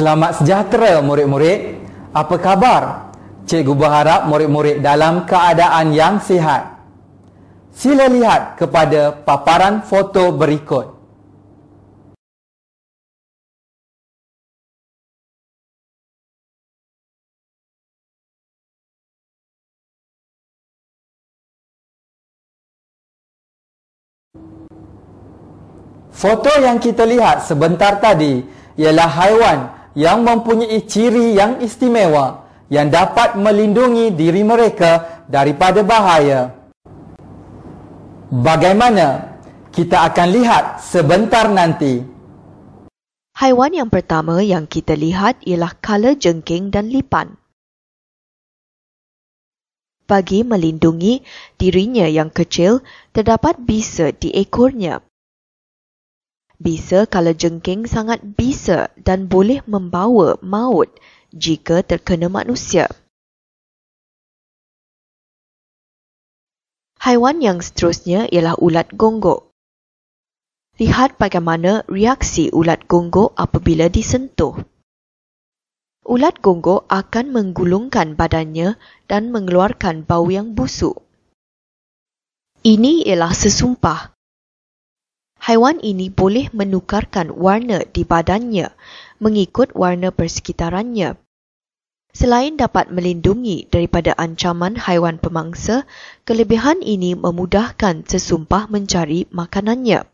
Selamat sejahtera murid-murid. Apa khabar? Cikgu berharap murid-murid dalam keadaan yang sihat. Sila lihat kepada paparan foto berikut. Foto yang kita lihat sebentar tadi ialah haiwan yang mempunyai ciri yang istimewa yang dapat melindungi diri mereka daripada bahaya. Bagaimana? Kita akan lihat sebentar nanti. Haiwan yang pertama yang kita lihat ialah kala jengking dan lipan. Bagi melindungi dirinya yang kecil, terdapat bisa di ekornya. Bisa kala jengking sangat bisa dan boleh membawa maut jika terkena manusia. Haiwan yang seterusnya ialah ulat gonggok. Lihat bagaimana reaksi ulat gonggok apabila disentuh. Ulat gonggok akan menggulungkan badannya dan mengeluarkan bau yang busuk. Ini ialah sesumpah haiwan ini boleh menukarkan warna di badannya mengikut warna persekitarannya. Selain dapat melindungi daripada ancaman haiwan pemangsa, kelebihan ini memudahkan sesumpah mencari makanannya.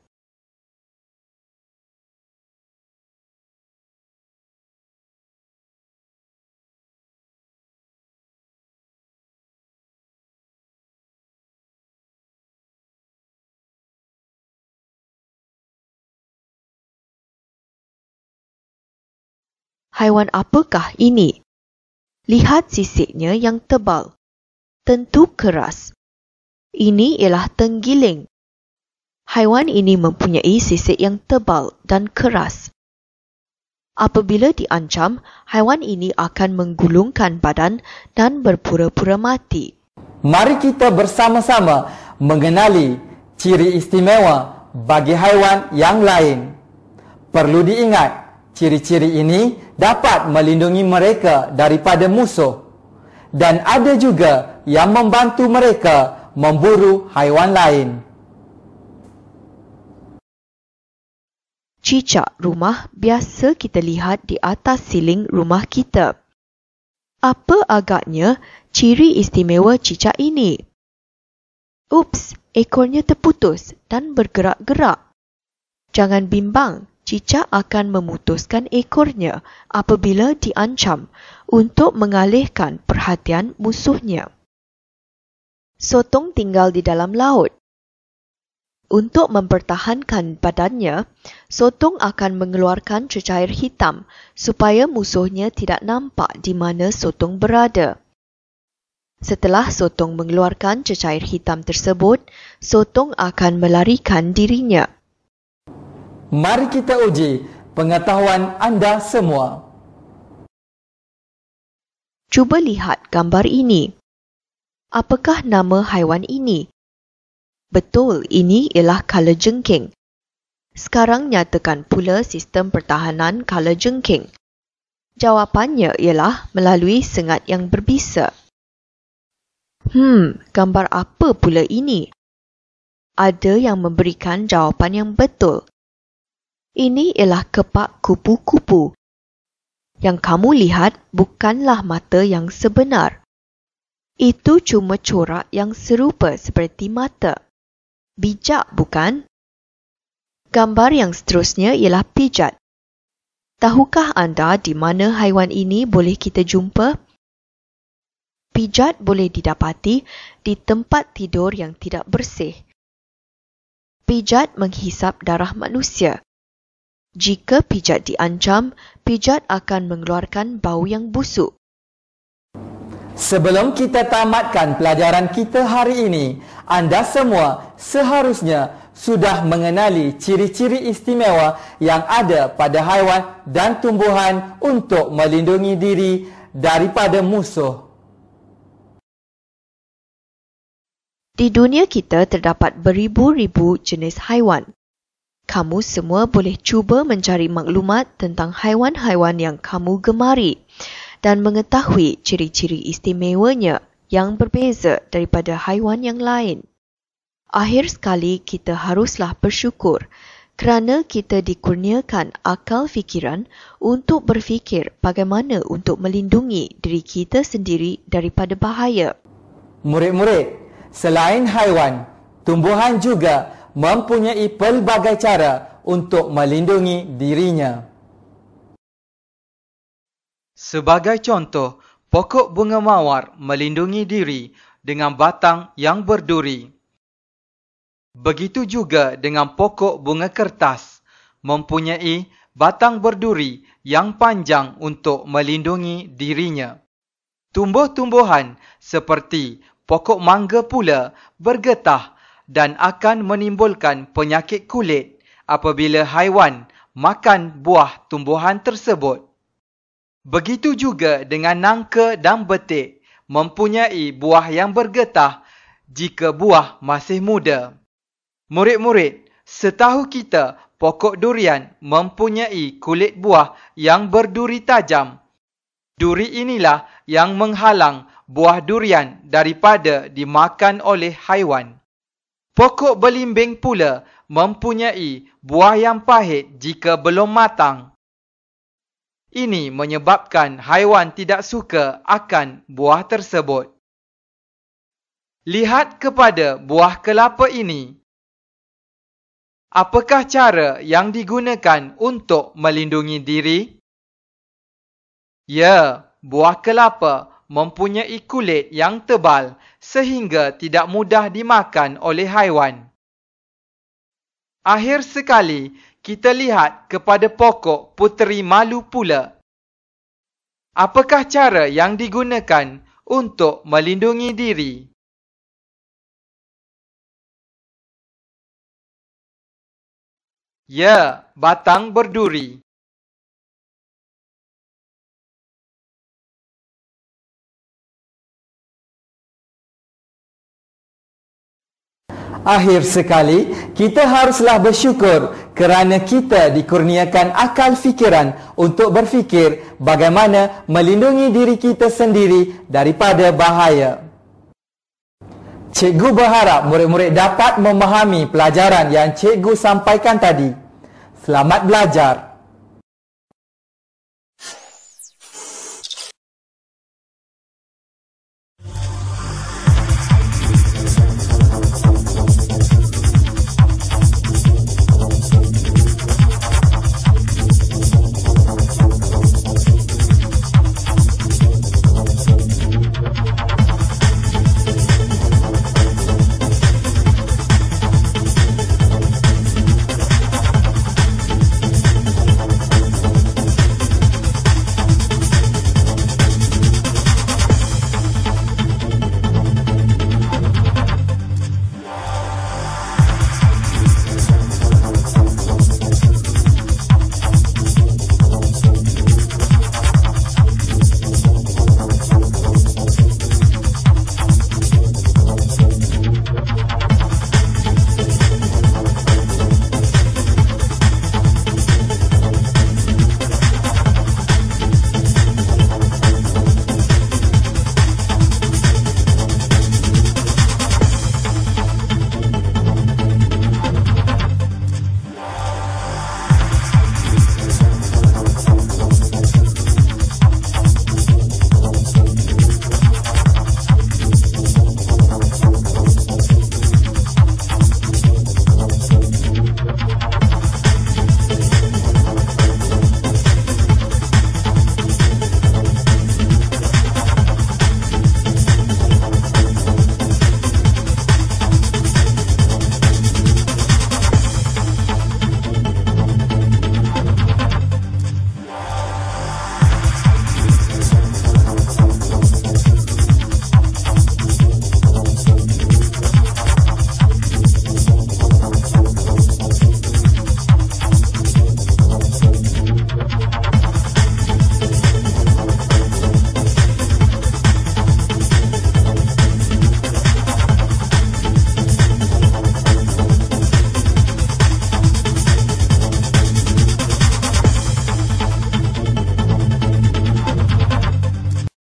Haiwan apakah ini? Lihat sisiknya yang tebal. Tentu keras. Ini ialah tenggiling. Haiwan ini mempunyai sisik yang tebal dan keras. Apabila diancam, haiwan ini akan menggulungkan badan dan berpura-pura mati. Mari kita bersama-sama mengenali ciri istimewa bagi haiwan yang lain. Perlu diingat, Ciri-ciri ini dapat melindungi mereka daripada musuh dan ada juga yang membantu mereka memburu haiwan lain. Cicak rumah biasa kita lihat di atas siling rumah kita. Apa agaknya ciri istimewa cicak ini? Ups, ekornya terputus dan bergerak-gerak. Jangan bimbang, cicak akan memutuskan ekornya apabila diancam untuk mengalihkan perhatian musuhnya. Sotong tinggal di dalam laut. Untuk mempertahankan badannya, sotong akan mengeluarkan cecair hitam supaya musuhnya tidak nampak di mana sotong berada. Setelah sotong mengeluarkan cecair hitam tersebut, sotong akan melarikan dirinya. Mari kita uji pengetahuan anda semua. Cuba lihat gambar ini. Apakah nama haiwan ini? Betul, ini ialah kala jengking. Sekarang nyatakan pula sistem pertahanan kala jengking. Jawapannya ialah melalui sengat yang berbisa. Hmm, gambar apa pula ini? Ada yang memberikan jawapan yang betul. Ini ialah kepak kupu-kupu. Yang kamu lihat bukanlah mata yang sebenar. Itu cuma corak yang serupa seperti mata. Bijak bukan? Gambar yang seterusnya ialah pijat. Tahukah anda di mana haiwan ini boleh kita jumpa? Pijat boleh didapati di tempat tidur yang tidak bersih. Pijat menghisap darah manusia. Jika pijat diancam, pijat akan mengeluarkan bau yang busuk. Sebelum kita tamatkan pelajaran kita hari ini, anda semua seharusnya sudah mengenali ciri-ciri istimewa yang ada pada haiwan dan tumbuhan untuk melindungi diri daripada musuh. Di dunia kita terdapat beribu-ribu jenis haiwan. Kamu semua boleh cuba mencari maklumat tentang haiwan-haiwan yang kamu gemari dan mengetahui ciri-ciri istimewanya yang berbeza daripada haiwan yang lain. Akhir sekali kita haruslah bersyukur kerana kita dikurniakan akal fikiran untuk berfikir bagaimana untuk melindungi diri kita sendiri daripada bahaya. Murid-murid, selain haiwan, tumbuhan juga mempunyai pelbagai cara untuk melindungi dirinya. Sebagai contoh, pokok bunga mawar melindungi diri dengan batang yang berduri. Begitu juga dengan pokok bunga kertas mempunyai batang berduri yang panjang untuk melindungi dirinya. Tumbuh-tumbuhan seperti pokok mangga pula bergetah dan akan menimbulkan penyakit kulit apabila haiwan makan buah tumbuhan tersebut. Begitu juga dengan nangka dan betik mempunyai buah yang bergetah jika buah masih muda. Murid-murid, setahu kita pokok durian mempunyai kulit buah yang berduri tajam. Duri inilah yang menghalang buah durian daripada dimakan oleh haiwan. Pokok belimbing pula mempunyai buah yang pahit jika belum matang. Ini menyebabkan haiwan tidak suka akan buah tersebut. Lihat kepada buah kelapa ini. Apakah cara yang digunakan untuk melindungi diri? Ya, buah kelapa mempunyai kulit yang tebal sehingga tidak mudah dimakan oleh haiwan. Akhir sekali, kita lihat kepada pokok puteri malu pula. Apakah cara yang digunakan untuk melindungi diri? Ya, batang berduri. Akhir sekali, kita haruslah bersyukur kerana kita dikurniakan akal fikiran untuk berfikir bagaimana melindungi diri kita sendiri daripada bahaya. Cikgu berharap murid-murid dapat memahami pelajaran yang cikgu sampaikan tadi. Selamat belajar.